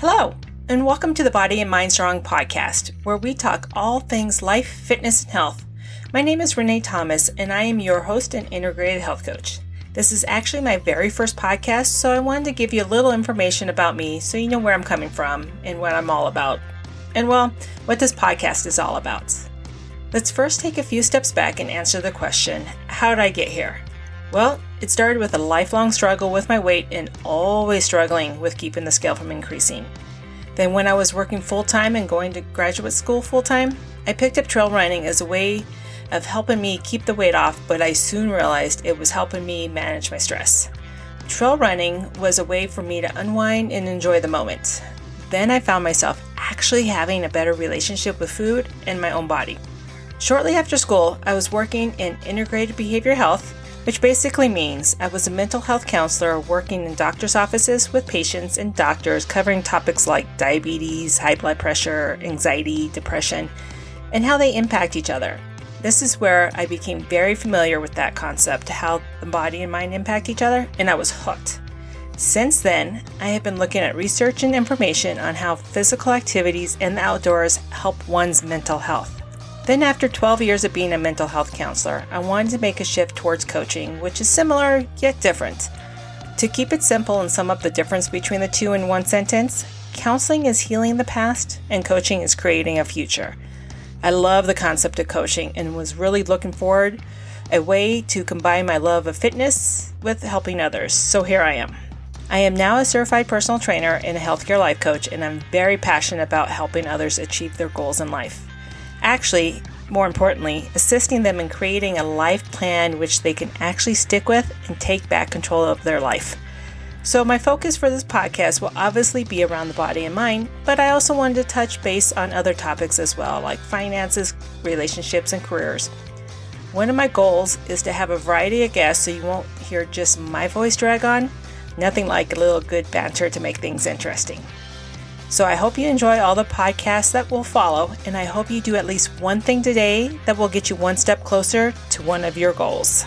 Hello, and welcome to the Body and Mind Strong podcast, where we talk all things life, fitness, and health. My name is Renee Thomas, and I am your host and integrated health coach. This is actually my very first podcast, so I wanted to give you a little information about me so you know where I'm coming from and what I'm all about. And well, what this podcast is all about. Let's first take a few steps back and answer the question How did I get here? Well, it started with a lifelong struggle with my weight and always struggling with keeping the scale from increasing. Then, when I was working full time and going to graduate school full time, I picked up trail running as a way of helping me keep the weight off, but I soon realized it was helping me manage my stress. Trail running was a way for me to unwind and enjoy the moment. Then I found myself actually having a better relationship with food and my own body. Shortly after school, I was working in integrated behavior health which basically means I was a mental health counselor working in doctor's offices with patients and doctors covering topics like diabetes, high blood pressure, anxiety, depression, and how they impact each other. This is where I became very familiar with that concept, how the body and mind impact each other, and I was hooked. Since then, I have been looking at research and information on how physical activities in the outdoors help one's mental health. Then, after 12 years of being a mental health counselor, I wanted to make a shift towards coaching, which is similar yet different. To keep it simple and sum up the difference between the two in one sentence, counseling is healing the past and coaching is creating a future. I love the concept of coaching and was really looking forward a way to combine my love of fitness with helping others. So here I am. I am now a certified personal trainer and a healthcare life coach, and I'm very passionate about helping others achieve their goals in life. Actually, more importantly, assisting them in creating a life plan which they can actually stick with and take back control of their life. So, my focus for this podcast will obviously be around the body and mind, but I also wanted to touch base on other topics as well, like finances, relationships, and careers. One of my goals is to have a variety of guests so you won't hear just my voice drag on. Nothing like a little good banter to make things interesting. So I hope you enjoy all the podcasts that will follow, and I hope you do at least one thing today that will get you one step closer to one of your goals.